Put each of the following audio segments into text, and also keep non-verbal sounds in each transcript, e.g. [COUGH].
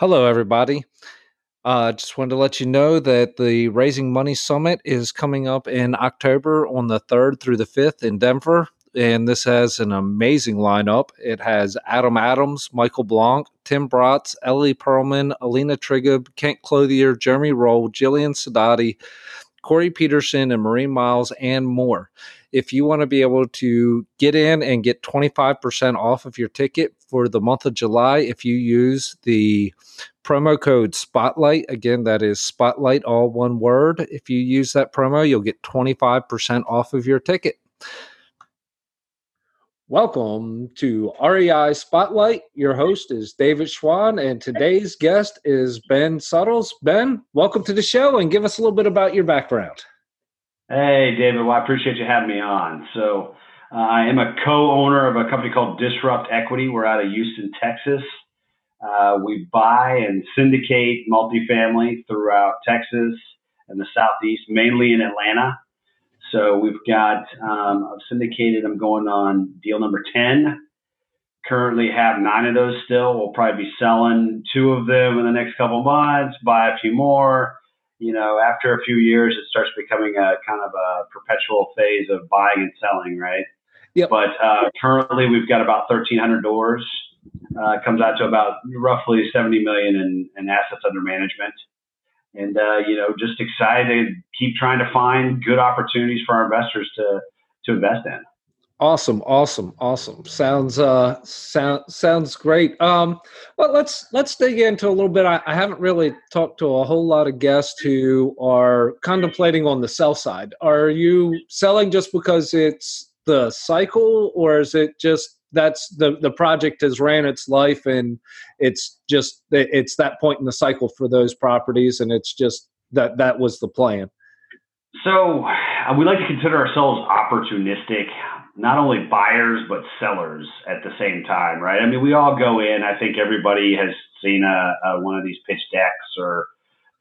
Hello, everybody. Uh, just wanted to let you know that the Raising Money Summit is coming up in October on the 3rd through the 5th in Denver. And this has an amazing lineup. It has Adam Adams, Michael Blank, Tim Bratz, Ellie Perlman, Alina Trigub, Kent Clothier, Jeremy Roll, Jillian Sidoti, Corey Peterson, and Marie Miles, and more. If you want to be able to get in and get 25% off of your ticket for the month of July, if you use the promo code Spotlight, again, that is Spotlight, all one word. If you use that promo, you'll get 25% off of your ticket. Welcome to REI Spotlight. Your host is David Schwan, and today's guest is Ben Suttles. Ben, welcome to the show and give us a little bit about your background. Hey, David. Well, I appreciate you having me on. So, uh, I am a co owner of a company called Disrupt Equity. We're out of Houston, Texas. Uh, we buy and syndicate multifamily throughout Texas and the Southeast, mainly in Atlanta. So we've got, um, I've syndicated, I'm going on deal number 10. Currently have nine of those still. We'll probably be selling two of them in the next couple months, buy a few more. You know, after a few years, it starts becoming a kind of a perpetual phase of buying and selling, right? Yep. But uh, currently, we've got about 1,300 doors. Uh, comes out to about roughly 70 million in, in assets under management and uh, you know just excited to keep trying to find good opportunities for our investors to to invest in. Awesome awesome awesome. Sounds uh sound sounds great. Um well let's let's dig into a little bit. I, I haven't really talked to a whole lot of guests who are contemplating on the sell side. Are you selling just because it's the cycle or is it just that's the the project has ran its life and it's just it's that point in the cycle for those properties and it's just that that was the plan. So uh, we like to consider ourselves opportunistic not only buyers but sellers at the same time right? I mean we all go in. I think everybody has seen a, a one of these pitch decks or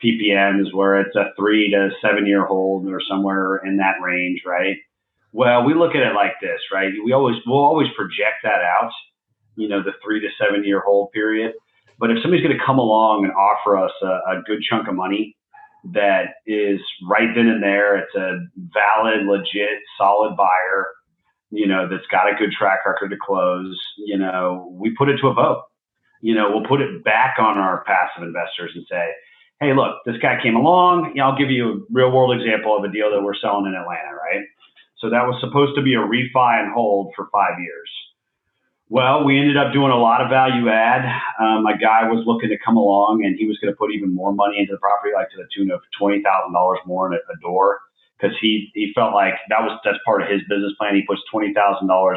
ppms where it's a three to seven year hold or somewhere in that range right well, we look at it like this, right? We always we'll always project that out, you know, the three to seven year hold period. But if somebody's going to come along and offer us a, a good chunk of money that is right then and there, it's a valid, legit, solid buyer, you know, that's got a good track record to close, you know, we put it to a vote. You know, we'll put it back on our passive investors and say, hey, look, this guy came along. You know, I'll give you a real world example of a deal that we're selling in Atlanta, right? So that was supposed to be a refi and hold for five years. Well, we ended up doing a lot of value add. Um, my guy was looking to come along and he was going to put even more money into the property, like to the tune of $20,000 more in a, a door. Cause he, he felt like that was, that's part of his business plan. He puts $20,000.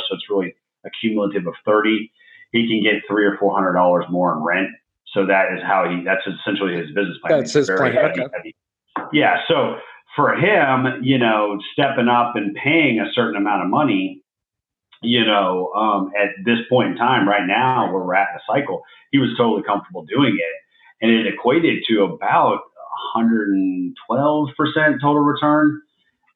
So it's really a cumulative of 30. He can get three or $400 more in rent. So that is how he, that's essentially his business plan. That's his plan. Heavy, okay. heavy. Yeah. So for him, you know, stepping up and paying a certain amount of money, you know, um, at this point in time, right now, where we're at in the cycle, he was totally comfortable doing it. And it equated to about 112% total return.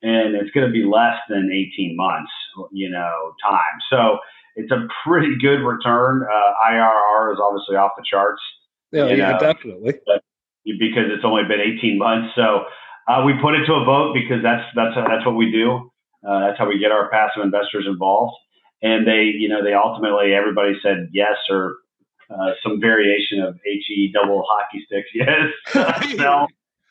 And it's going to be less than 18 months, you know, time. So it's a pretty good return. Uh, IRR is obviously off the charts. Yeah, yeah, definitely. Because it's only been 18 months. So, uh, we put it to a vote because that's that's that's what we do. Uh, that's how we get our passive investors involved. And they, you know, they ultimately everybody said yes or uh, some variation of he double hockey sticks [LAUGHS] yes. [LAUGHS] no.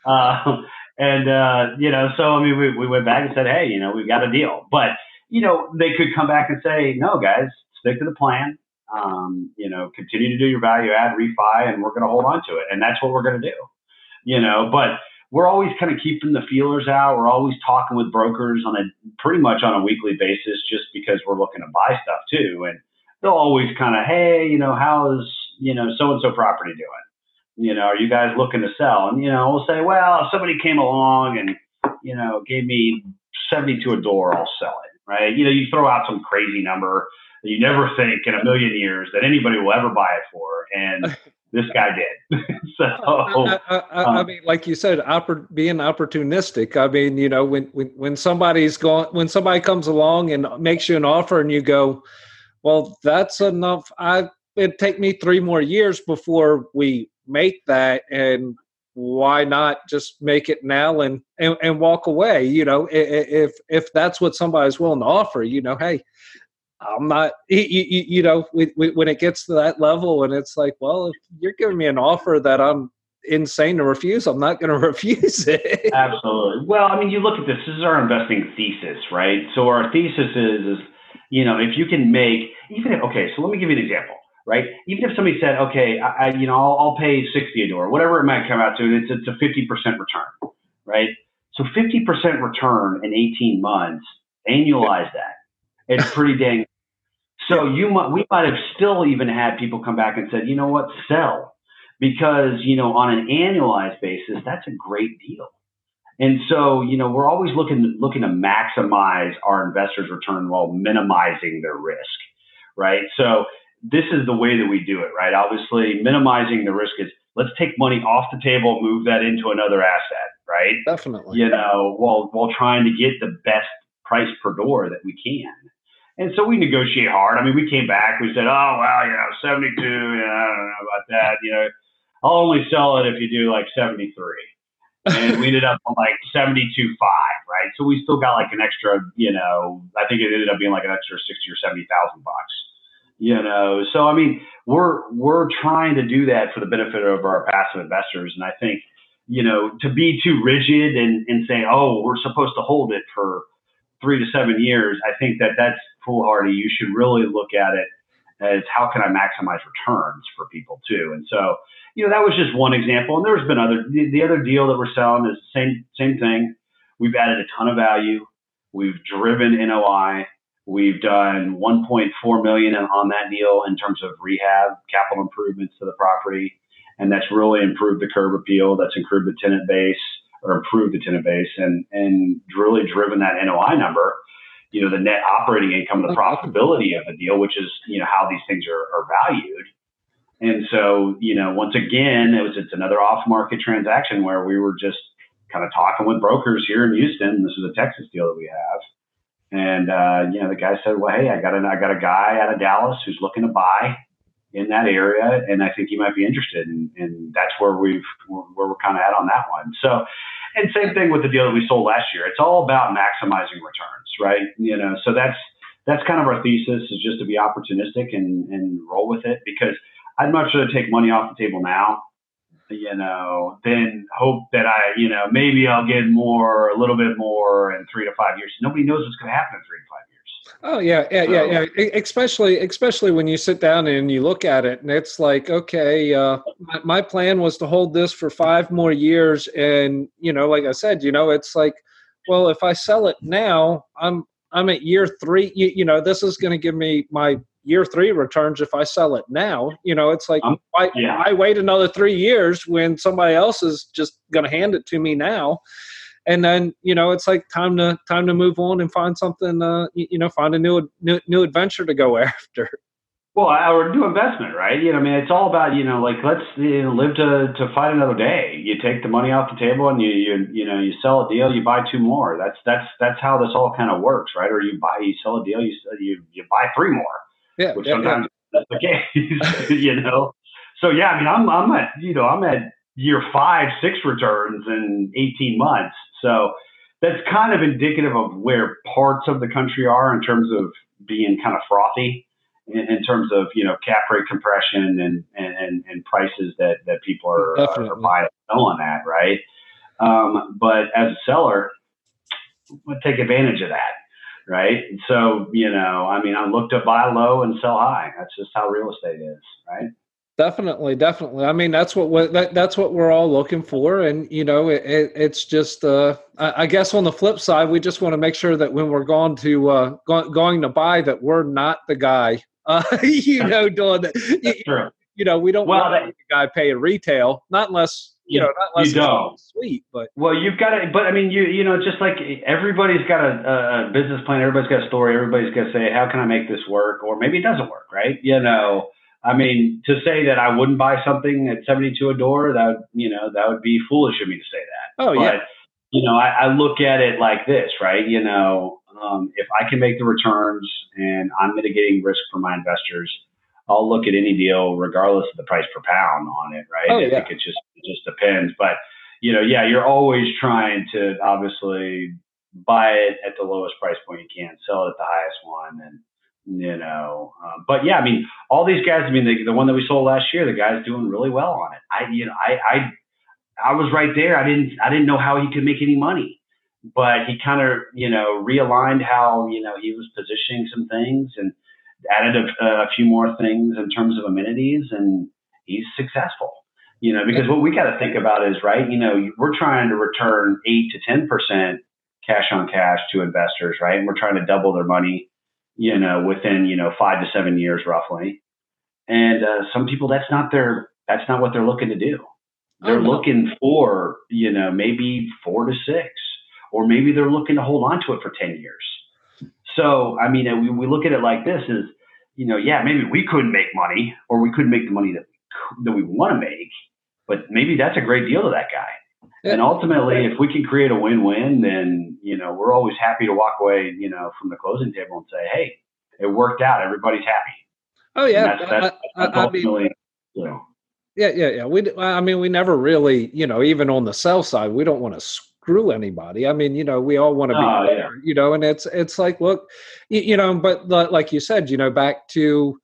Uh, and uh, you know, so I mean, we, we went back and said, hey, you know, we've got a deal. But you know, they could come back and say, no, guys, stick to the plan. Um, you know, continue to do your value add refi, and we're going to hold on to it. And that's what we're going to do. You know, but we're always kind of keeping the feelers out. We're always talking with brokers on a pretty much on a weekly basis, just because we're looking to buy stuff too. And they'll always kind of, hey, you know, how's you know so and so property doing? You know, are you guys looking to sell? And you know, we'll say, well, if somebody came along and you know gave me seventy to a door, I'll sell it. Right? You know, you throw out some crazy number that you never think in a million years that anybody will ever buy it for, and [LAUGHS] this guy did. [LAUGHS] so I, I, I, um, I, mean, like you said, oppor- being opportunistic. I mean, you know, when when when somebody's going, when somebody comes along and makes you an offer, and you go, "Well, that's enough." I it'd take me three more years before we make that and why not just make it now and, and, and walk away you know if if that's what somebody's willing to offer you know hey i'm not you, you, you know when it gets to that level and it's like well if you're giving me an offer that i'm insane to refuse i'm not going [LAUGHS] to refuse it absolutely well i mean you look at this this is our investing thesis right so our thesis is is you know if you can make even if okay so let me give you an example right? Even if somebody said, okay, I, I you know, I'll, I'll, pay 60 a door, whatever it might come out to, it's, it's a 50% return, right? So 50% return in 18 months, annualize that. It's pretty dang. So you might, we might have still even had people come back and said, you know what, sell, because you know on an annualized basis, that's a great deal. And so, you know, we're always looking looking to maximize our investors' return while minimizing their risk, right? So this is the way that we do it, right? Obviously, minimizing the risk is let's take money off the table, move that into another asset, right? Definitely. You know, while while trying to get the best price per door that we can. And so we negotiate hard. I mean, we came back, we said, oh, well, you know, 72, you know, I don't know about that. You know, I'll only sell it if you do like 73. and we ended up on like 72.5, right? So we still got like an extra, you know, I think it ended up being like an extra 60 or 70,000 bucks you know so i mean we're we're trying to do that for the benefit of our passive investors and i think you know to be too rigid and, and say oh we're supposed to hold it for three to seven years i think that that's foolhardy you should really look at it as how can i maximize returns for people too? And so you know that was just one example. And there's been other the, the other deal that we're selling is the same same thing. We've added a ton of value. We've driven noi We've done 1.4 million on that deal in terms of rehab, capital improvements to the property, and that's really improved the curb appeal. That's improved the tenant base or improved the tenant base, and and really driven that NOI number. You know, the net operating income, the profitability of the deal, which is you know how these things are, are valued. And so, you know, once again, it was it's another off-market transaction where we were just kind of talking with brokers here in Houston. This is a Texas deal that we have and uh, you know, the guy said, "Well, hey, I got a I got a guy out of Dallas who's looking to buy in that area, and I think he might be interested." And, and that's where we've where we're kind of at on that one. So, and same thing with the deal that we sold last year. It's all about maximizing returns, right? You know, so that's that's kind of our thesis is just to be opportunistic and and roll with it because I'd much rather take money off the table now you know, then hope that I, you know, maybe I'll get more, a little bit more in three to five years. Nobody knows what's going to happen in three to five. Oh yeah, yeah, yeah, yeah. Especially, especially when you sit down and you look at it, and it's like, okay, uh, my, my plan was to hold this for five more years, and you know, like I said, you know, it's like, well, if I sell it now, I'm I'm at year three. You, you know, this is going to give me my year three returns if I sell it now. You know, it's like um, why, yeah. why wait another three years when somebody else is just going to hand it to me now? And then you know, it's like time to time to move on and find something. Uh, you, know, find a new new new adventure to go [LAUGHS] after. Well, our new investment, right? You know, I mean, it's all about you know, like let's you know, live to to fight another day. You take the money off the table and you you you know you sell a deal, you buy two more. That's that's that's how this all kind of works, right? Or you buy you sell a deal, you you you buy three more. Yeah, which yeah, sometimes yeah. [LAUGHS] that's the case, [LAUGHS] you know. So yeah, I mean, I'm I'm at you know I'm at year five, six returns in 18 months. So that's kind of indicative of where parts of the country are in terms of being kind of frothy in, in terms of you know cap rate compression and and, and prices that that people are, are buying and selling at right. Um, but as a seller, I take advantage of that right? And so, you know, I mean, I look to buy low and sell high. That's just how real estate is, right? Definitely, definitely. I mean, that's what that, that's what we're all looking for, and you know, it, it, it's just. Uh, I, I, guess on the flip side, we just want to make sure that when we're going to uh, go, going to buy, that we're not the guy, [LAUGHS] uh, you know, doing that. You, you, know, we don't well, want that, the guy paying retail, not unless you know, not less you don't. sweet, but well, you've got to. But I mean, you you know, just like everybody's got a, a business plan, everybody's got a story, everybody's got to say, how can I make this work? Or maybe it doesn't work, right? You know, I mean, to say that I wouldn't buy something at seventy two a door, that would you know, that would be foolish of me to say that. Oh but, yeah. You know, I, I look at it like this, right? You know, um, if I can make the returns and I'm mitigating risk for my investors, I'll look at any deal regardless of the price per pound on it, right? Oh, I yeah. think it just it just depends. But you know, yeah, you're always trying to obviously buy it at the lowest price point you can, sell it at the highest one, and you know. Um, but yeah, I mean, all these guys. I mean, the, the one that we sold last year, the guy's doing really well on it. I, you know, I, I, I was right there. I didn't, I didn't know how he could make any money, but he kind of, you know, realigned how you know he was positioning some things and added a, a few more things in terms of amenities, and he's successful. You know, because what we got to think about is right. You know, we're trying to return eight to ten percent cash on cash to investors, right? And we're trying to double their money, you know, within you know five to seven years roughly. And uh, some people, that's not their, that's not what they're looking to do. They're Oh, no. looking for, you know, maybe four to six, or maybe they're looking to hold on to it for ten years. So, I mean, we, we look at it like this: is you know, yeah, maybe we couldn't make money, or we couldn't make the money that that we want to make, but maybe that's a great deal to that guy. And ultimately, if we can create a win-win, then you know we're always happy to walk away, you know, from the closing table and say, "Hey, it worked out. Everybody's happy." Oh yeah, that's, that's, I, that's I, I mean, you know, yeah, yeah, yeah. We, I mean, we never really, you know, even on the sell side, we don't want to screw anybody. I mean, you know, we all want to be, Oh, yeah. you know, and it's, it's like, look, you, you know, but li- like you said, you know, back to,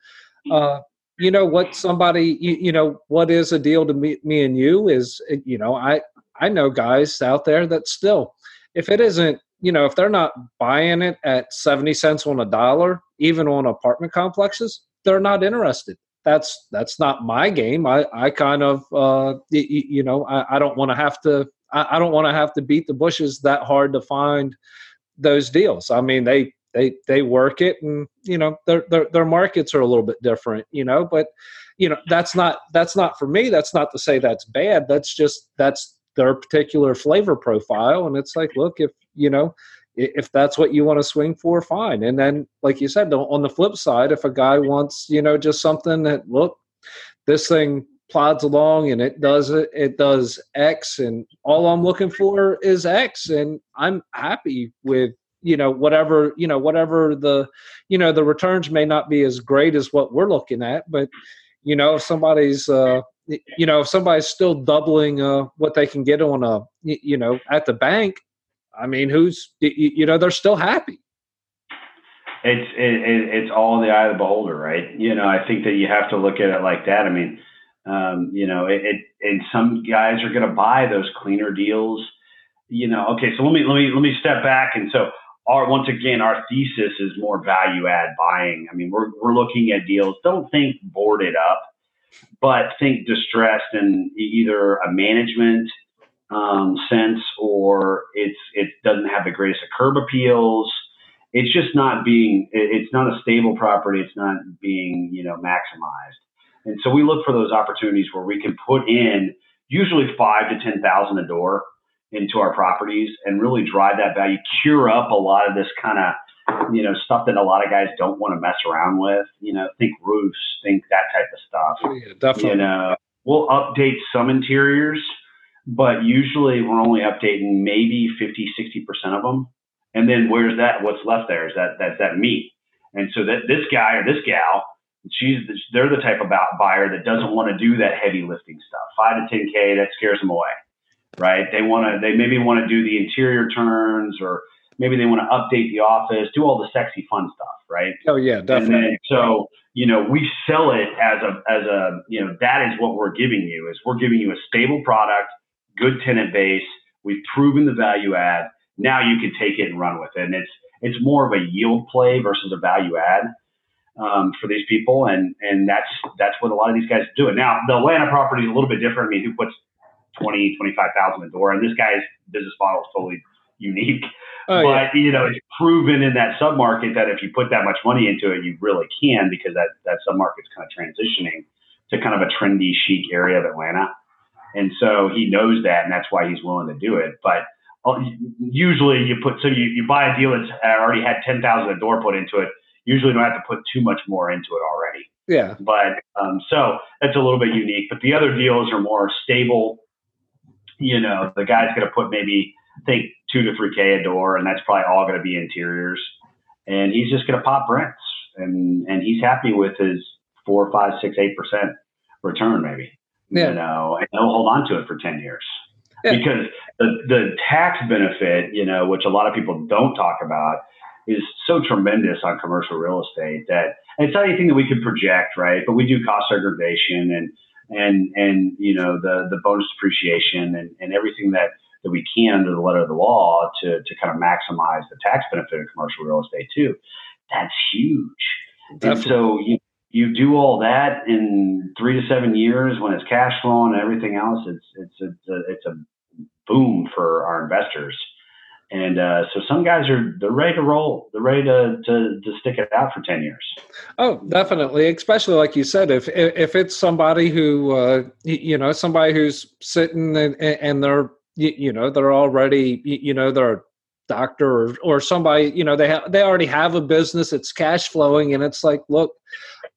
uh, you know, what somebody, you, you know, what is a deal to me, me and you is, uh, you know, I, I know guys out there that still, if it isn't, you know, if they're not buying it at 70 cents on a dollar, even on apartment complexes, they're not interested that's that's not my game. I I kind of uh y- y- you know I, I don't want to have to I, I don't want to have to beat the bushes that hard to find those deals. I mean they they they work it and you know their their their markets are a little bit different you know but you know that's not that's not for me that's not to say that's bad that's just that's their particular flavor profile and it's like look if you know if that's what you want to swing for fine. And then like you said on the flip side if a guy wants you know just something that look this thing plods along and it does it it does x and all i'm looking for is x and i'm happy with you know whatever you know whatever the you know the returns may not be as great as what we're looking at but you know if somebody's uh you know if somebody's still doubling uh what they can get on a, you know at the bank i mean who's you know they're still happy it's it, it, it's all in the eye of the beholder, right? You know, I think that you have to look at it like that. I mean, um, you know, it, it and some guys are going to buy those cleaner deals. You know, okay, so let me let me let me step back and so our once again our thesis is more value add buying. I mean, we're we're looking at deals. Don't think boarded up, but think distressed in either a management um, sense or it's it doesn't have the greatest of curb appeals. It's just not being it's not a stable property. It's not being you know maximized. And so we look for those opportunities where we can put in usually five to ten thousand a door into our properties and really drive that value cure up a lot of this kind of you know stuff that a lot of guys don't want to mess around with you know think roofs think that type of stuff oh, yeah definitely you know, we'll update some interiors, but usually we're only updating maybe 50, 60% of them. And then where's that? What's left there is that, that's that meat. And so that this guy or this gal, she's, they're the type of buyer that doesn't want to do that heavy lifting stuff. Five to 10K, that scares them away, right? They want to, they maybe want to do the interior turns or maybe they want to update the office, do all the sexy fun stuff, right? oh yeah definitely And then, so, you know, we sell it as a, as a, you know, that is what we're giving you is we're giving you a stable product, good tenant base. We've proven the value add. Now you can take it and run with it. And it's, it's more of a yield play versus a value add um, for these people. And, and that's, that's what a lot of these guys do. And now the Atlanta property is a little bit different. I mean, who puts 20, 25,000 a door? And this guy's business model is totally unique oh yeah but you know it's proven in that submarket that if you put that much money into it, you really can because that that submarket's kind of transitioning to kind of a trendy, chic area of Atlanta, and so he knows that, and that's why he's willing to do it. But uh, usually, you put so you, you buy a deal that's already had ten thousand a door put into it. Usually, don't have to put too much more into it already. yeah But um, so that's a little bit unique. But the other deals are more stable. You know, the guy's going to put maybe think two to three k a door, and that's probably all going to be interiors. And he's just going to pop rents, and and he's happy with his four, five, six, eight percent return, maybe. Yeah. You know, and they'll hold on to it for ten years. Yeah. Because the the tax benefit, you know, which a lot of people don't talk about, is so tremendous on commercial real estate that it's not anything that we could project, right? But we do cost segregation and and and you know the the bonus depreciation and, and everything that that we can under the letter of the law to to kind of maximize the tax benefit of commercial real estate too. That's huge. Definitely. And so you you do all that in three to seven years when it's cash flow and everything else. It's it's it's a, it's a boom for our investors. And uh, so some guys are they're ready to roll. They're ready to, to to stick it out for ten years. Oh, definitely. Especially like you said, if if it's somebody who uh, you know somebody who's sitting and, and they're you know they're already you know they're a doctor or, or somebody you know they have they already have a business it's cash flowing and it's like look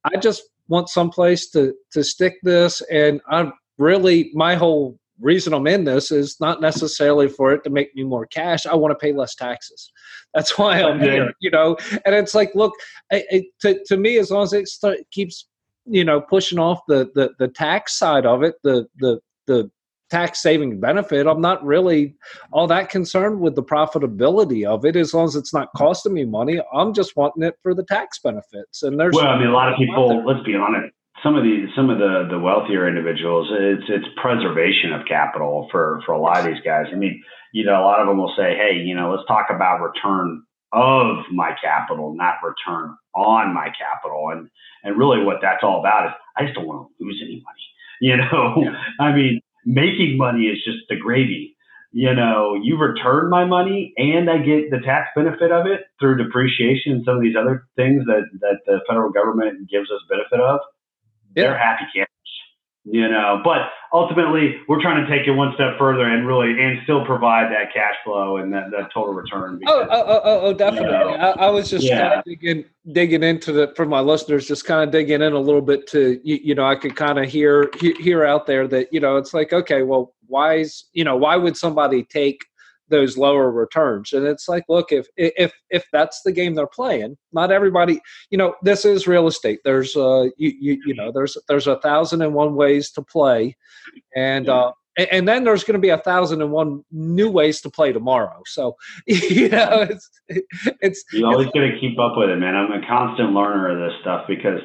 i just want someplace to to stick this and i'm really my whole reason i'm in this is not necessarily for it to make me more cash i want to pay less taxes. That's [LAUGHS] why i'm here you know? And it's like look to, to me as long as it start, keeps you know pushing off the, the the tax side of it the the the tax saving benefit. I'm not really all that concerned with the profitability of it as long as it's not costing me money. I'm just wanting it for the tax benefits. And there's well, I mean, a lot of people. Let's be honest. Some of the some of the the wealthier individuals, it's it's preservation of capital for for a lot of these guys. I mean, you know, a lot of them will say, hey, you know, let's talk about return of my capital, not return on my capital. And and really, what that's all about is I just don't want to lose any money. [LAUGHS] You know, yeah. I mean, making money is just the gravy. You know, you return my money and I get the tax benefit of it through depreciation and some of these other things that, that the federal government gives us benefit of. Yeah. They're happy campers you know but ultimately we're trying to take it one step further and really and still provide that cash flow and that, that total return oh, because, oh, oh, oh, oh, definitely you know, I, I, was just yeah. kind of digging digging into the for my listeners just kind of digging in a little bit to you, you know i could kind of hear hear out there that you know it's like okay well why is you know why would somebody take those lower returns and it's like look if if if that's the game they're playing not everybody you know this is real estate there's uh you you, you know there's there's a thousand and one ways to play and uh and then there's going to be a thousand and one new ways to play tomorrow. So, [LAUGHS] you know, it's it's you're always going to keep up with it, man. I'm a constant learner of this stuff because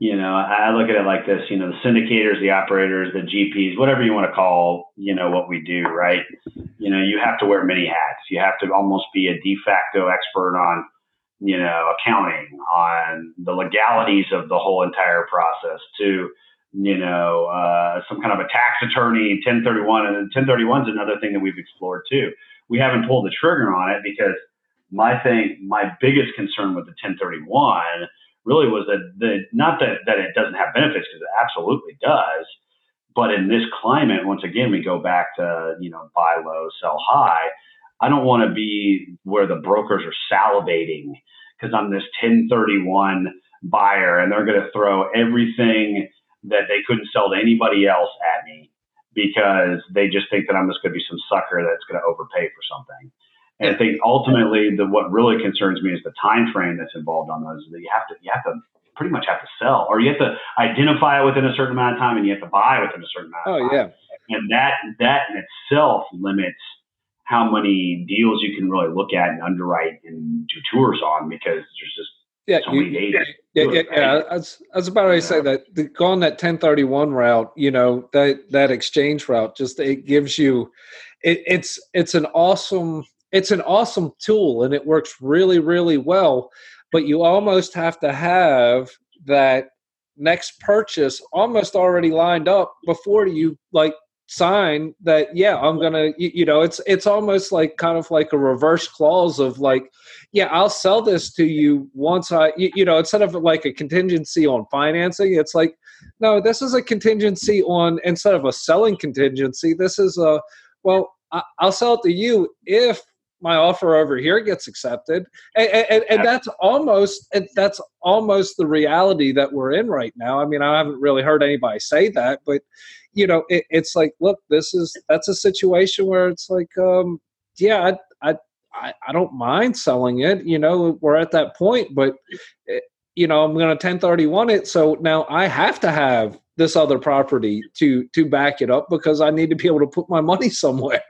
you know, I look at it like this, you know, the syndicators, the operators, the GPs, whatever you want to call, you know, what we do, right? You know, you have to wear many hats. You have to almost be a de facto expert on, you know, accounting, on the legalities of the whole entire process to, you know, uh, some kind of a tax attorney, 1031. And 1031 is another thing that we've explored too. We haven't pulled the trigger on it because my thing, my biggest concern with the 1031 really was that the not that that it doesn't have benefits because it absolutely does, but in this climate, once again, we go back to you know buy low, sell high. I don't want to be where the brokers are salivating because I'm this 1031 buyer and they're going to throw everything that they couldn't sell to anybody else at me because they just think that I'm just going to be some sucker that's going to overpay for something. And I think ultimately, the what really concerns me is the time frame that's involved on those. That you have to you have to pretty much have to sell, or you have to identify it within a certain amount of time, and you have to buy within a certain amount. Oh yeah, and that that in itself limits how many deals you can really look at and underwrite and do tours on because there's just yeah, so you, yeah, yeah, yeah, yeah. I, was, I was about to say that the, going that 1031 route, you know, that that exchange route, just it gives you, it, it's it's an awesome it's an awesome tool and it works really really well but you almost have to have that next purchase almost already lined up before you like sign that yeah i'm gonna you, you, know it's it's almost like kind of like a reverse clause of like yeah i'll sell this to you once i you, you know instead of like a contingency on financing it's like no this is a contingency on instead of a selling contingency this is a well I, i'll sell it to you if my offer over here gets accepted and, and, and, that's almost that's almost the reality that we're in right now i mean i haven't really heard anybody say that but you know it, it's like look this is that's a situation where it's like um yeah i i i don't mind selling it you know we're at that point but it, you know, I'm going to 1031 it. So now I have to have this other property to to back it up because I need to be able to put my money [LAUGHS] somewhere.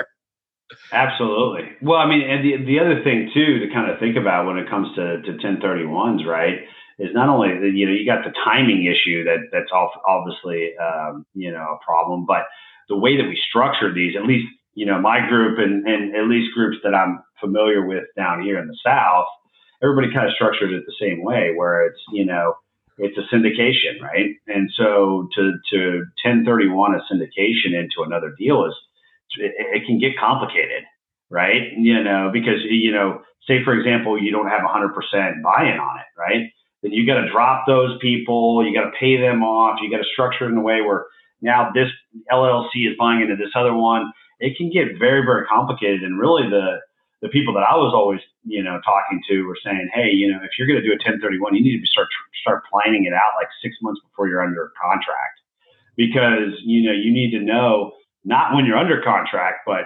Absolutely. Well, I mean, and the the other thing too to kind of think about when it comes to to 1031s, right, is not only that you know you got the timing issue that that's obviously um, you know a problem, but the way that we structure these, at least you know my group and and at least groups that I'm familiar with down here in the South, everybody kind of structured it the same way, where it's you know it's a syndication, right? And so to to 1031 a syndication into another deal is it, it can get complicated, right? You know, because you know, say for example, you don't have 100% buy-in on it, right? Then you got to drop those people, you got to pay them off, you got to structure it in a way where now this LLC is buying into this other one. It can get very very complicated, and really the the people that I was always, you know, talking to were saying, hey, you know, if you're going to do a 1031, you need to start start planning it out like six months before you're under contract, because you know you need to know not when you're under contract, but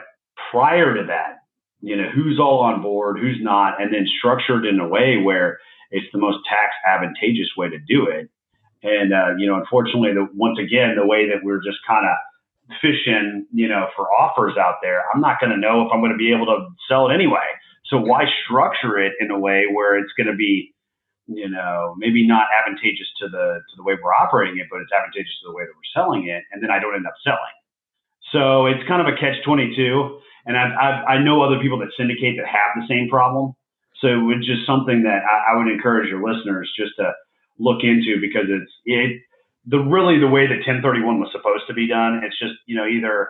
prior to that, you know, who's all on board, who's not, and then structured in a way where it's the most tax advantageous way to do it. And uh, you know, unfortunately, the, once again, the way that we're just kind of fishing, you know, for offers out there, I'm not going to know if I'm going to be able to sell it anyway. So why structure it in a way where it's going to be, you know, maybe not advantageous to the to the way we're operating it, but it's advantageous to the way that we're selling it, and then I don't end up selling. So it's kind of a catch 22. And I've, I've, i know other people that syndicate that have the same problem. So it's just something that I, I would encourage your listeners just to look into because it's it the really the way that 1031 was supposed to be done. It's just you know either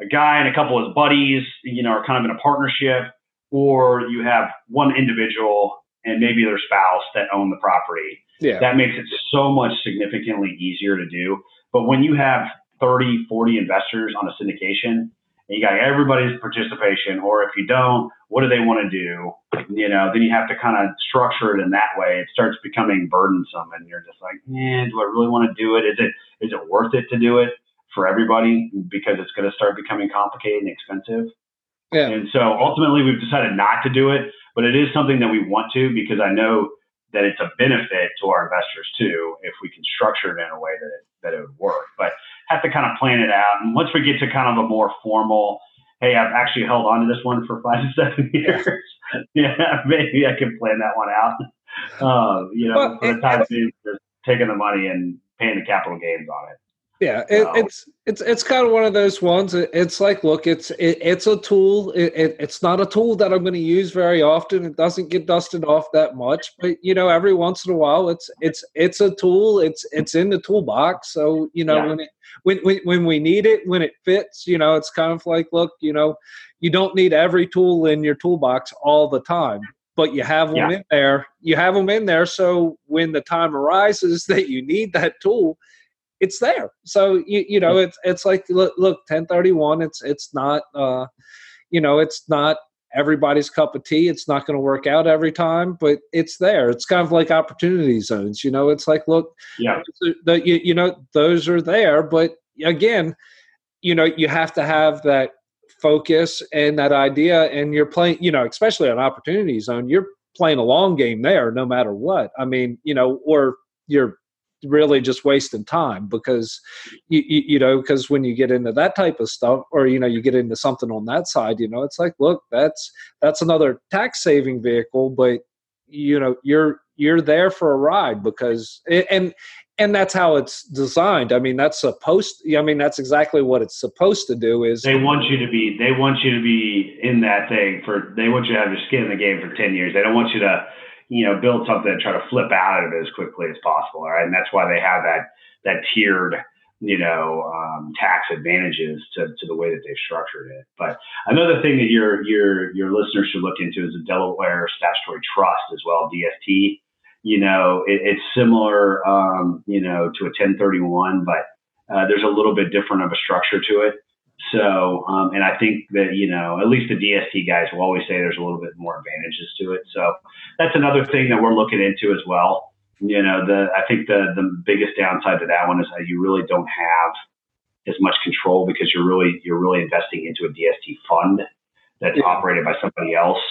a guy and a couple of his buddies you know are kind of in a partnership, or you have one individual and maybe their spouse that own the property. Yeah. That makes it so much significantly easier to do. But when you have 30, 40 investors on a syndication, and you got everybody's participation, or if you don't, what do they want to do? You know, then you have to kind of structure it in that way. It starts becoming burdensome, and you're just like, man, do I really want to do it? Is it is it worth it to do it for everybody because it's going to start becoming complicated and expensive? Yeah. And so ultimately, we've decided not to do it, but it is something that we want to because I know that it's a benefit to our investors too if we can structure it in a way that it, that it would work. But have to kind of plan it out. And once we get to kind of a more formal, hey, I've actually held on to this one for five to [LAUGHS] seven years. [LAUGHS] yeah, maybe I can plan that one out. [LAUGHS] Uh, you know, well, for the time being, just taking the money and paying the capital gains on it. Yeah, it, it's it's it's kind of one of those ones. It's like, look, it's it, it's a tool. It, it, it's not a tool that I'm going to use very often. It doesn't get dusted off that much, but you know, every once in a while, it's it's it's a tool. It's it's in the toolbox. So you know, yeah. when it when, when when we need it, when it fits, you know, it's kind of like, look, you know, you don't need every tool in your toolbox all the time but you have them yeah. in there. You have them in there, so when the time arises [LAUGHS] that you need that tool, it's there. So you you know it's it's like look, look 1031 it's it's not uh you know it's not everybody's cup of tea. It's not going to work out every time, but it's there. It's kind of like opportunity zones. You know, it's like look, yeah, the, you, you know those are there, but again, you know you have to have that focus and that idea, and you're playing. You know, especially on opportunity zone, you're playing a long game there, no matter what. I mean, you know, or you're really just wasting time because you, you, you know because when you get into that type of stuff or you know you get into something on that side you know it's like look that's that's another tax saving vehicle but you know you're you're there for a ride because and and that's how it's designed. I mean that's supposed i mean that's exactly what it's supposed to do is they want you to be they want you to be in that thing for they want you to have your skin in the game for 10 years. They don't want you to you know, build something and try to flip out of it as quickly as possible. Right. And that's why they have that, that tiered, you know, um, tax advantages to, to the way that they've structured it. But another thing that your, your, your listeners should look into is the Delaware Statutory Trust as well, DST. You know, it, it's similar, um, you know, to a 1031, but uh, there's a little bit different of a structure to it. So, um, and I think that, you know, at least the DST guys will always say there's a little bit more advantages to it. So that's another thing that we're looking into as well. You know, the, I think the, the biggest downside to that one is that you really don't have as much control because you're really, you're really investing into a DST fund that's yeah. operated by somebody else.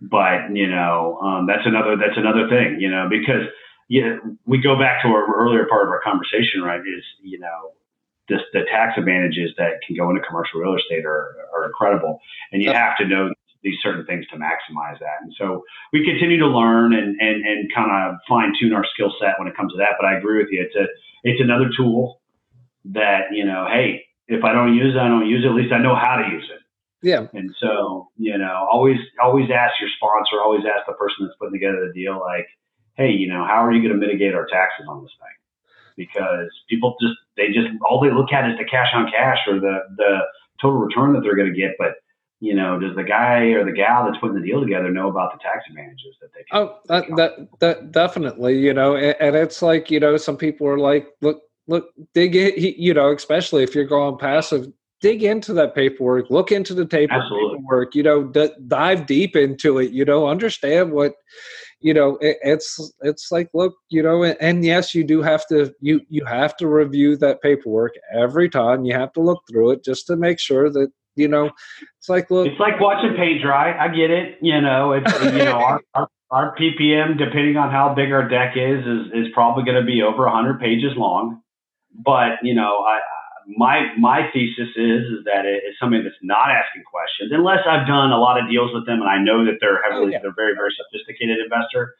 But, you know, um, that's another, that's another thing, you know, because yeah, we go back to our earlier part of our conversation, right? Is you know, this, the tax advantages that can go into commercial real estate are, are incredible, and you have to know these certain things to maximize that. And so we continue to learn and and and kind of fine tune our skill set when it comes to that. But I agree with you. It's a it's another tool that you know, hey, if I don't use it, I don't use it. At least I know how to use it. Yeah. And so you know, always always ask your sponsor, always ask the person that's putting together the deal, like, hey, you know, how are you going to mitigate our taxes on this thing? Because people just they just all they look at is the cash on cash or the the total return that they're going to get, but you know, does the guy or the gal that's putting the deal together know about the tax advantages that they? Can oh, that, that, that definitely, you know, and, and, it's like you know, some people are like, look, look, dig in, you know, especially if you're going passive, dig into that paperwork, look into the paper, paperwork, you know, d- dive deep into it, you know, understand what, you know, it, it's it's like, look, you know, and, and yes, you do have to you you have to review that paperwork every time. You have to look through it just to make sure that you know, it's like look, it's like watching paint dry. I get it. You know, it's [LAUGHS] you know our, our, our PPM, depending on how big our deck is, is is probably going to be over 100 pages long. But you know, I my my thesis is is that it's somebody that's not asking questions, unless I've done a lot of deals with them and I know that they're oh, heavily, oh, yeah. they're very very sophisticated investor.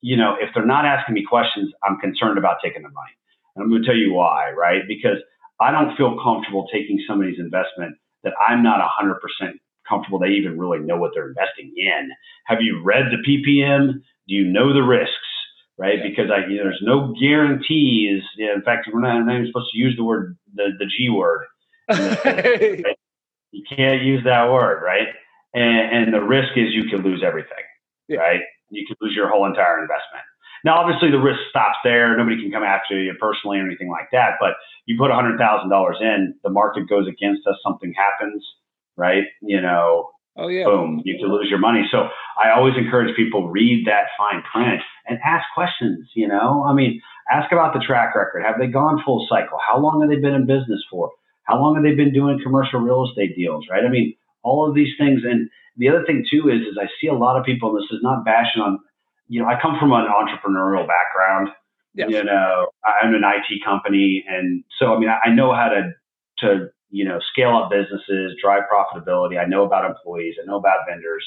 You know, if they're not asking me questions, I'm concerned about taking the money, and I'm going to tell you why. Right? Because I don't feel comfortable taking somebody's investment that I'm not 100% comfortable they even really know what they're investing in. Have you read the PPM? Do you know the risks? Right, because I, you know, there's no guarantees. in fact, we're not, not even supposed to use the word the, the G word. [LAUGHS] right? You can't use that word, right? And, and the risk is you could lose everything, yeah. right? You could lose your whole entire investment. Now, obviously, the risk stops there. Nobody can come after you personally or anything like that. But you put $100,000 in, the market goes against us, something happens, right? You know, oh, yeah. boom, you can lose your money. So I always encourage people read that fine print and ask questions. You know, I mean, ask about the track record. Have they gone full cycle? How long have they been in business for? How long have they been doing commercial real estate deals? Right? I mean, all of these things. And the other thing too is, is I see a lot of people. And this is not bashing on you know, I come from an entrepreneurial background. Yes. You know, I'm an IT company, and so I mean, I know how to to you know scale up businesses, drive profitability. I know about employees. I know about vendors.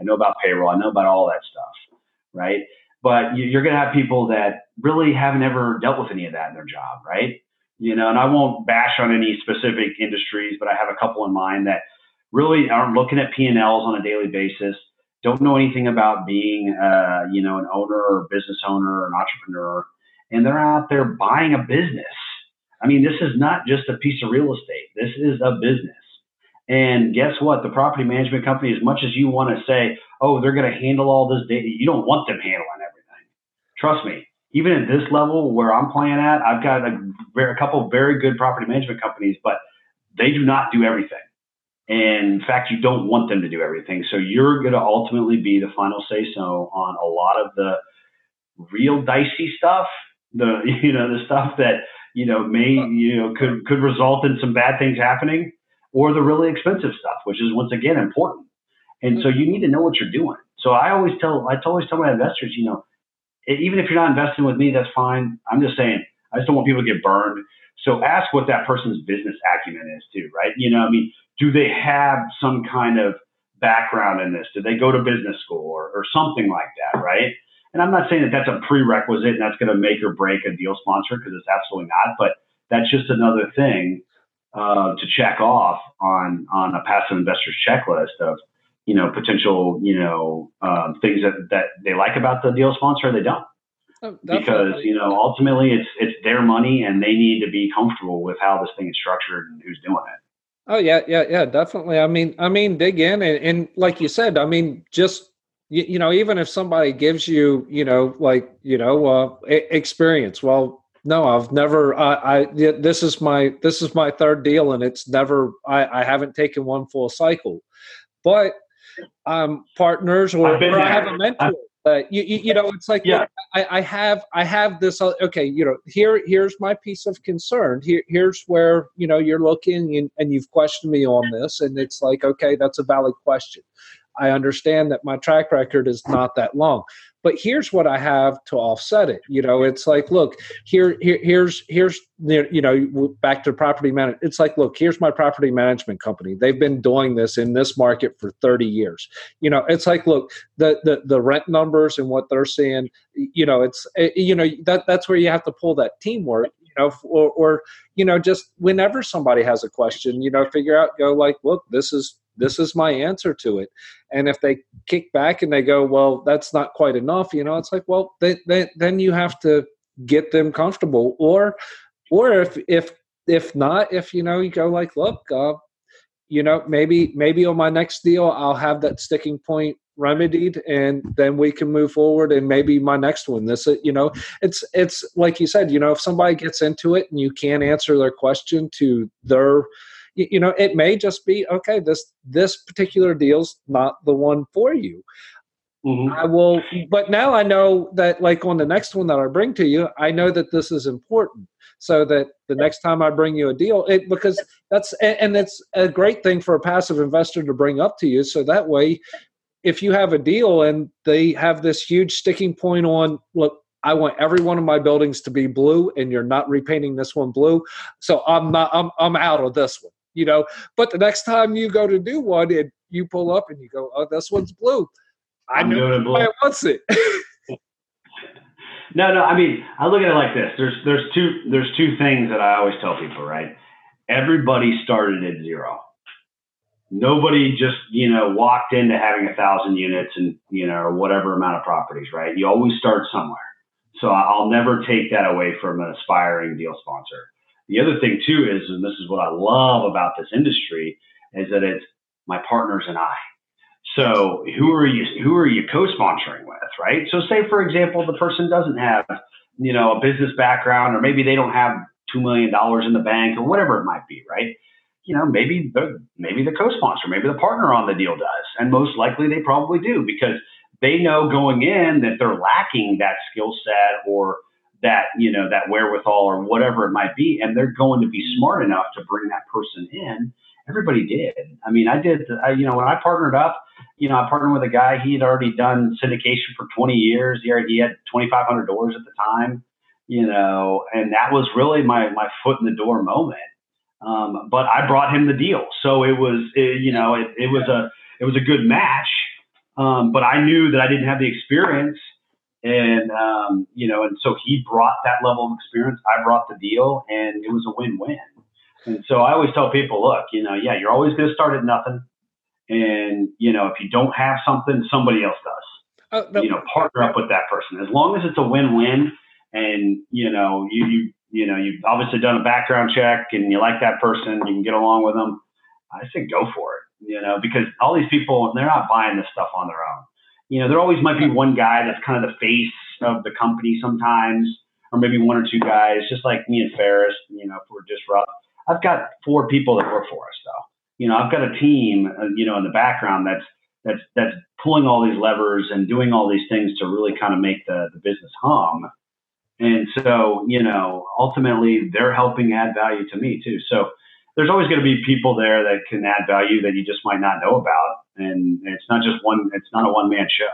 I know about payroll. I know about all that stuff, right? But you're going to have people that really haven't ever dealt with any of that in their job, right? You know, and I won't bash on any specific industries, but I have a couple in mind that really aren't looking at P and Ls on a daily basis don't know anything about being, uh, you know, an owner or business owner or an entrepreneur, and they're out there buying a business. I mean, this is not just a piece of real estate. This is a business. And guess what? The property management company, as much as you want to say, oh, they're going to handle all this data, you don't want them handling everything. Trust me. Even at this level where I'm playing at, I've got a, a couple very good property management companies, but they do not do everything. And in fact, you don't want them to do everything. So you're going to ultimately be the final say so on a lot of the real dicey stuff, the, [LAUGHS] you know, the stuff that, you know, may, you know, could, could result in some bad things happening or the really expensive stuff, which is once again important. And so you need to know what you're doing. So I always tell, I always tell my investors, you know, even if you're not investing with me, that's fine. I'm just saying, I just don't want people to get burned. So ask what that person's business acumen is too, right? You know, I mean, do they have some kind of background in this? Do they go to business school or, or something like that, right? And I'm not saying that that's a prerequisite and that's going to make or break a deal sponsor because it's absolutely not, but that's just another thing uh, to check off on on a passive investor's checklist of you know potential you know um, things that that they like about the deal sponsor or they don't. Oh, because you know ultimately it's it's their money and they need to be comfortable with how this thing is structured and who's doing it. Oh yeah, yeah, yeah, definitely. I mean, I mean, dig in and, and like you said, I mean, just you, you, know, even if somebody gives you, you know, like you know, uh, experience. Well, no, I've never. I, I this is my this is my third deal, and it's never. I, I haven't taken one full cycle, but um, partners or, or I have a mentor. Uh, you, you, you, know, it's like yeah. I, I have I have this. Uh, okay, you know, here here's my piece of concern. Here here's where you know you're looking and, and you've questioned me on this, and it's like okay, that's a valid question. I understand that my track record is not that long, but here's what I have to offset it. You know, it's like, look, here, here here's here's you know, back to property management. It's like, look, here's my property management company. They've been doing this in this market for 30 years. You know, it's like, look, the the the rent numbers and what they're seeing. You know, it's eh, you know that that's where you have to pull that teamwork you know, or, or you know, just whenever somebody has a question, you know, figure out, go like, look, this is this is my answer to it. And if they kick back and they go, well, that's not quite enough, you know, it's like, well, they, they, then you have to get them comfortable, or or if if if not, if you know, you go like, look, uh, you know, maybe maybe on my next deal, I'll have that sticking point remedied and then we can move forward and maybe my next one this you know it's it's like you said you know if somebody gets into it and you can't answer their question to their you know it may just be okay this this particular deal's not the one for you mm-hmm. i will but now i know that like on the next one that i bring to you i know that this is important so that the next time i bring you a deal it because that's and it's a great thing for a passive investor to bring up to you so that way if you have a deal and they have this huge sticking point on look I want every one of my buildings to be blue and you're not repainting this one blue. So I'm not I'm I'm out of this one. You know, but the next time you go to do one and you pull up and you go, Oh, this one's blue. I know why it wants [LAUGHS] it. no, no, I mean I look at it like this. There's there's two there's two things that I always tell people, right? Everybody started at zero nobody just you know walked into having a thousand units and you know or whatever amount of properties right you always start somewhere so i'll never take that away from an aspiring deal sponsor the other thing too is and this is what i love about this industry is that it's my partners and i. So who are you who are you co-sponsoring with right? So say for example the person doesn't have you know a business background or maybe they don't have two million dollars in the bank or whatever it might be right? You know, maybe the maybe the co-sponsor, maybe the partner on the deal does, and most likely they probably do because they know going in that they're lacking that skill set or that you know that wherewithal or whatever it might be, and they're going to be smart enough to bring that person in. Everybody did. I mean, I did. I, you know, when I partnered up, you know, I partnered with a guy. He had already done syndication for 20 years. He already he had 2,500 doors at the time. You know, and that was really my my foot in the door moment um, but I brought him the deal, so it was, it, you know, it, it was a it was a good match. Um, but I knew that I didn't have the experience, and um, you know, and so he brought that level of experience. I brought the deal, and it was a win-win. And so I always tell people, look, you know, yeah, you're always going to start at nothing, and you know, if you don't have something, somebody else does. No, you know, partner up with that person as long as it's a win-win, and you know, you you you know, you've obviously done a background check and you like that person, you can get along with them. I say go for it, you know, because all these people, they're not buying this stuff on their own. You know, there always might be one guy that's kind of the face of the company sometimes, or maybe one or two guys, just like me and Ferris, you know, if we're rough. I've got four people that work for us though. You know, I've got a team, uh, you know, in the background that's, that's, that's pulling all these levers and doing all these things to really kind of make the, the business hum and so, you know, ultimately they're helping add value to me too. So there's always going to be people there that can add value that you just might not know about. And it's not just one, it's not a one man show.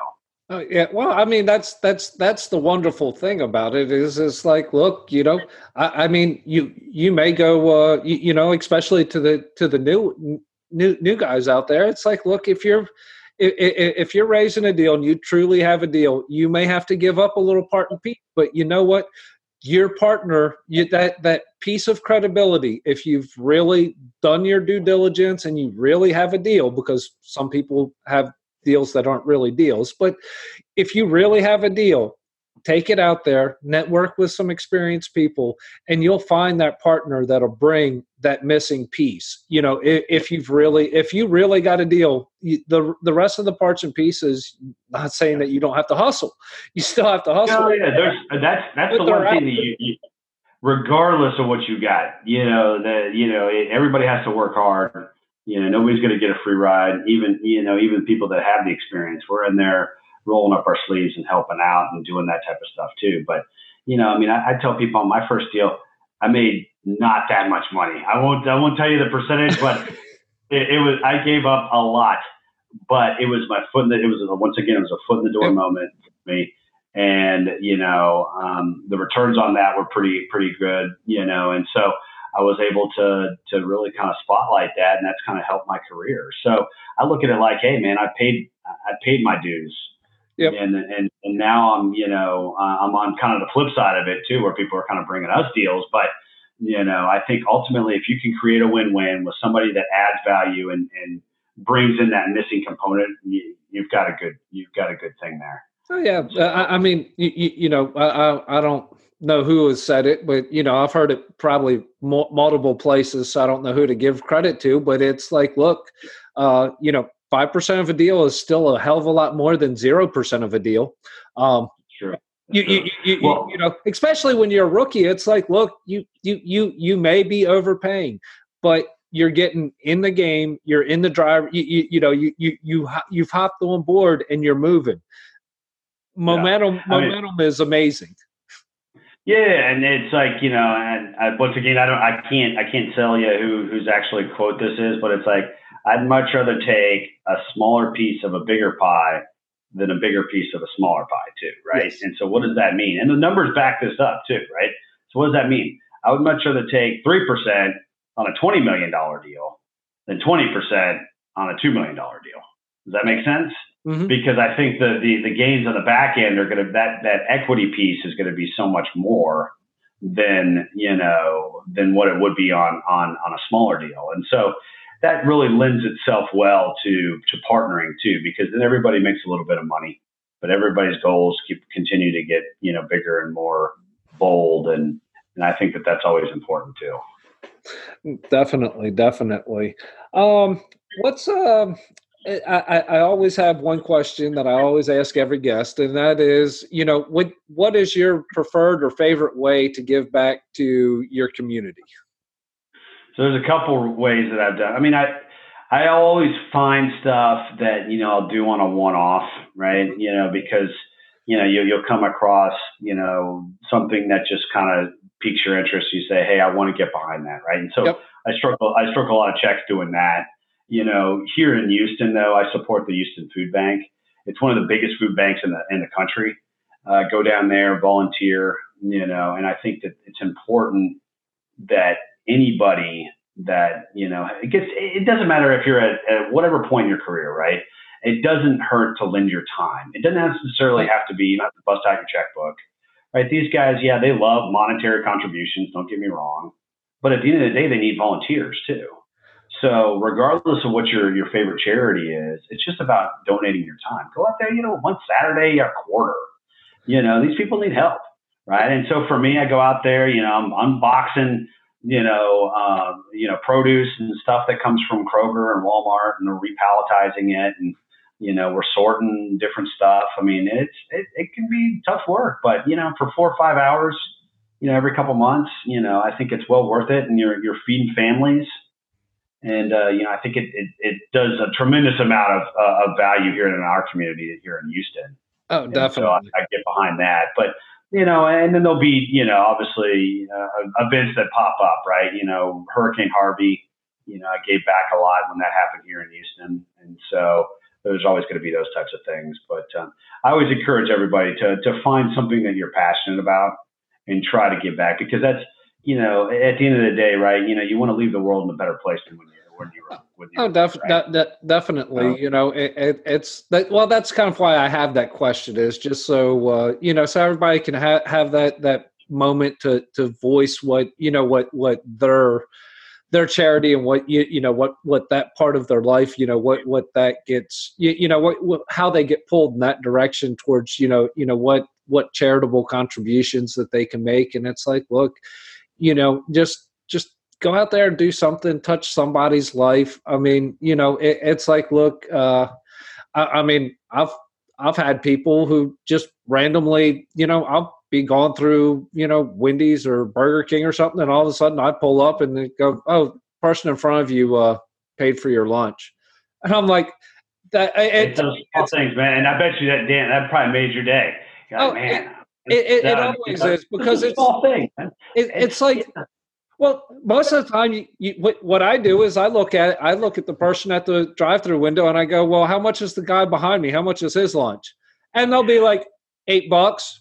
Oh, yeah. Well, I mean, that's that's that's the wonderful thing about it is it's like, look, you know, I, I mean, you you may go, uh, you, you know, especially to the to the new new new guys out there. It's like, look, if you're if you're raising a deal and you truly have a deal, you may have to give up a little part and piece. But you know what? Your partner, you, that that piece of credibility. If you've really done your due diligence and you really have a deal, because some people have deals that aren't really deals, but if you really have a deal, take it out there, network with some experienced people, and you'll find that partner that'll bring that missing piece. You know, if, if you've really, if you really got a deal, you, the the rest of the parts and pieces. Not saying that you don't have to hustle, you still have to hustle. No, yeah, that's that's but the one thing that you, you, regardless of what you got, you know that you know it, everybody has to work hard. You know, nobody's going to get a free ride. Even you know, even people that have the experience, we're in there rolling up our sleeves and helping out and doing that type of stuff too. But you know, I mean, I, I tell people on my first deal, I made not that much money. I won't I won't tell you the percentage, but [LAUGHS] it, it, was I gave up a lot, but it was my foot in the it was a, once again it was a foot in the door moment for me. And you know um, the returns on that were pretty pretty good. You know, and so I was able to to really kind of spotlight that, and that's kind of helped my career. So I look at it like, hey, man, I paid I paid my dues. Yep. And, and and now I'm you know uh, I'm on kind of the flip side of it too, where people are kind of bringing us deals. But you know I think ultimately if you can create a win-win with somebody that adds value and, and brings in that missing component, you, have got a good you've got a good thing there. Oh yeah, I, I mean you, you know I, I don't know who has said it, but you know I've heard it probably multiple places, so I don't know who to give credit to. But it's like, look, uh, you know, five percent of a deal is still a hell of a lot more than zero percent of a deal. Um, sure. You, you, you, well, you, know, especially when you're a rookie, it's like, look, you, you, you, you may be overpaying, but you're getting in the game. You're in the driver. You, you, you know, you, you, you, you've hopped on board and you're moving. Momentum, yeah. momentum mean, is amazing. Yeah, and it's like you know, and I, once again, I don't, I can't, I can't tell you who who's actually quote this is, but it's like I'd much rather take a smaller piece of a bigger pie than a bigger piece of a smaller pie too, right? Yes. And so what does that mean? And the numbers back this up too, right? So what does that mean? I would much rather take three percent on a twenty million dollar deal than twenty percent on a two million dollar deal. Does that make sense? Mm-hmm. Because I think the, the the gains on the back end are going to that that equity piece is going to be so much more than you know than what it would be on on on a smaller deal, and so that really lends itself well to to partnering too, because then everybody makes a little bit of money, but everybody's goals keep continue to get you know bigger and more bold, and and I think that that's always important too. Definitely, definitely. Um, what's um, I, I always have one question that I always ask every guest, and that is, you know, what what is your preferred or favorite way to give back to your community? So there's a couple ways that I've done. I mean, I I always find stuff that you know I'll do on a one-off, right? You know, because you know you, you'll come across you know something that just kind of piques your interest. You say, hey, I want to get behind that, right? And so yep. I struggle I struck a lot of checks doing that. You know, here in Houston, though, I support the Houston Food Bank. It's one of the biggest food banks in the in the country. Uh, go down there, volunteer, you know, and I think that it's important that anybody that you know it gets it doesn't matter if you're at, at whatever point in your career right? It doesn't hurt to lend your time. It doesn't necessarily have to be you to bust out your checkbook right? These guys yeah they love monetary contributions don't get me wrong. But at the end of the day they need volunteers too so regardless of what your your favorite charity is it's just about donating your time. Go out there you know one saturday a quarter. You know these people need help right? And so for me i go out there you know i'm unboxing you know, um, you know, produce and stuff that comes from Kroger and Walmart, and we're repalletizing it, and you know, we're sorting different stuff. I mean, it's it, it can be tough work, but you know, for four or five hours, you know, every couple months, you know, I think it's well worth it, and you're you're feeding families, and uh, you know, I think it, it, it does a tremendous amount of uh, of value here in our community here in Houston. Oh, definitely. So I, I get behind that, but you know, and then there'll be, you know, obviously uh, events that pop up, right? You know, Hurricane Harvey, you know, I gave back a lot when that happened here in Houston. And so there's always going to be those types of things. But um, I always encourage everybody to, to find something that you're passionate about and try to give back because that's, you know, at the end of the day, right? You know, you want to leave the world in a better place than when you when you were when you oh def- right? definitely oh. you know it, it, it's that well that's kind of why i have that question is just so uh, you know so everybody can ha- have that that moment to to voice what you know what what their their charity and what you you know what what that part of their life you know what what that gets you, you know what, what how they get pulled in that direction towards you know you know what what charitable contributions that they can make and it's like look you know just just go out there and do something, touch somebody's life. I mean, you know, it, it's like, look, uh, I, I, mean, I've I've had people who just randomly, you know, I'll be going through, you know, Wendy's or Burger King or something, and all of a sudden I pull up and they go, "Oh, person in front of you uh, paid for your lunch," and I'm like, "That it, it's those it's, things, man." And I bet you that Dan, that probably made your day. God, oh, man. It, it, it, always is because it's, small thing. It, it's like well, most of the time, you, you, what, what I do is I look at I look at the person at the drive-through window and I go, "Well, how much is the guy behind me? How much is his lunch?" And they'll be like, eight bucks.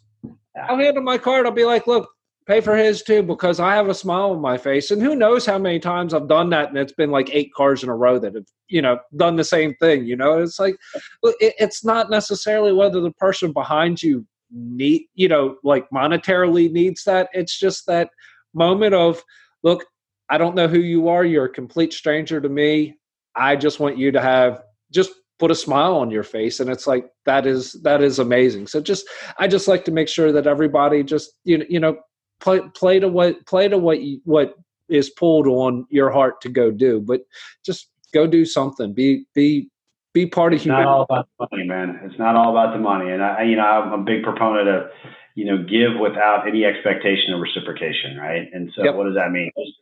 I'll hand him my card. I'll be like, look, pay for his too because I have a smile on my face. And who knows how many times I've done that and it's been like eight cars in a row that have, you know, done the same thing. You know, it's like, it's not necessarily whether the person behind you need, you know, like monetarily needs that. It's just that moment of, look, I don't know who you are. You're a complete stranger to me. I just want you to have just put a smile on your face and it's like that is that is amazing so just i just like to make sure that everybody just you know, you know play play to what play to what you, what is pulled on your heart to go do but just go do something be be be part of humanity. It's not all about the money, man. It's not all about the money. And I, you know, I'm a big proponent of, you know, give without any expectation of reciprocation, right? And so, yep. what does that mean? Just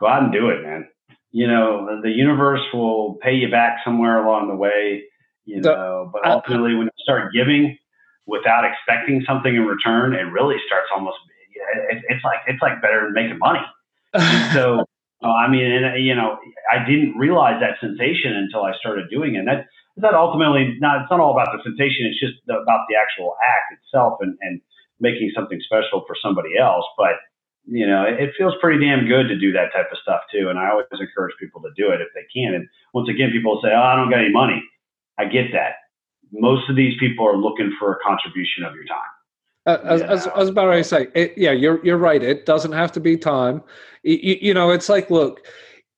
go out and do it, man. You know, the universe will pay you back somewhere along the way. You know, but ultimately, when you start giving without expecting something in return, it really starts almost it, it's like it's like better than making money. so [LAUGHS] uh, I mean, and, you know, I didn't realize that sensation until I started doing it. And that that ultimately not it's not all about the sensation. It's just about the actual act itself and and making something special for somebody else. But you know, it, it feels pretty damn good to do that type of stuff too. And I always encourage people to do it if they can. And once again, people say, "Oh, I don't got any money." I get that. Most of these people are looking for a contribution of your time. Uh, as, yeah. as, as I say, it, yeah, you're you're right. It doesn't have to be time. You, you, know, it's like, look,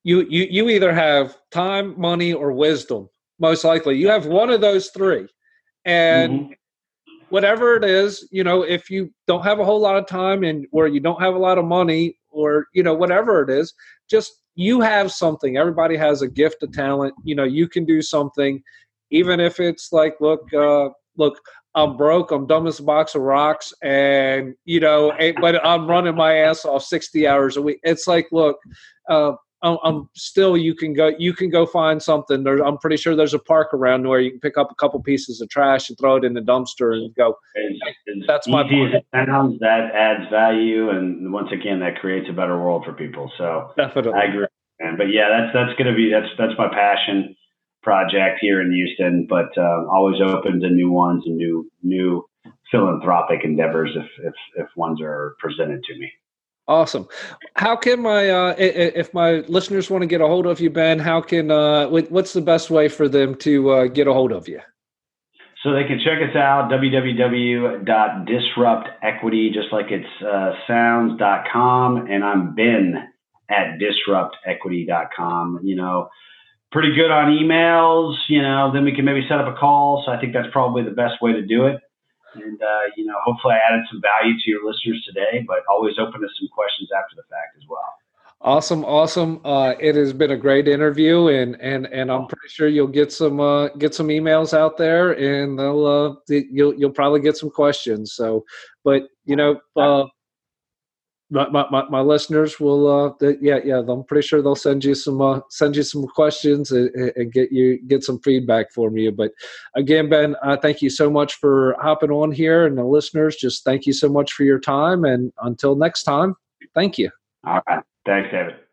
you you you either have time, money, or wisdom. Most likely, you have one of those three, and mm-hmm. whatever it is, you know, if you don't have a whole lot of time and or you don't have a lot of money, or you know, whatever it is, just you have something. Everybody has a gift, a talent. You know, you can do something, even if it's like, look, uh, look, I'm broke. I'm dumb as a box of rocks, and you know, but I'm running my ass off 60 hours a week. It's like, look, uh, I'm, still. You can go. You can go find something. There, I'm pretty sure there's a park around where you can pick up a couple pieces of trash and throw it in the dumpster and go. That's my point. Sounds that adds value, and once again, that creates a better world for people. So definitely, I agree. But yeah, that's that's going to be that's that's my passion project here in Houston, but uh, always open to new ones and new new philanthropic endeavors if if if ones are presented to me. Awesome. How can my uh, if my listeners want to get a hold of you, Ben? How can uh, what's the best way for them to uh, get a hold of you? So they can check us out www.disruptequity, just like it's uh, sounds.com, and I'm Ben at disruptequity.com. You know, pretty good on emails, you know, then we can maybe set up a call. So I think that's probably the best way to do it. And, uh, you know, hopefully I added some value to your listeners today, but always open to some questions after the fact as well. Awesome, awesome. Uh, it has been a great interview, and and and I'm pretty sure you'll get some uh, get some emails out there, and they'll uh, you'll you'll probably get some questions. So, but you know, uh, my, my, my listeners will uh they, yeah yeah i'm pretty sure they'll send you some uh, send you some questions and, and, get you get some feedback from you but again ben uh, thank you so much for hopping on here. And the listeners just thank you so much for your time. And until next time thank you. All right. Thanks david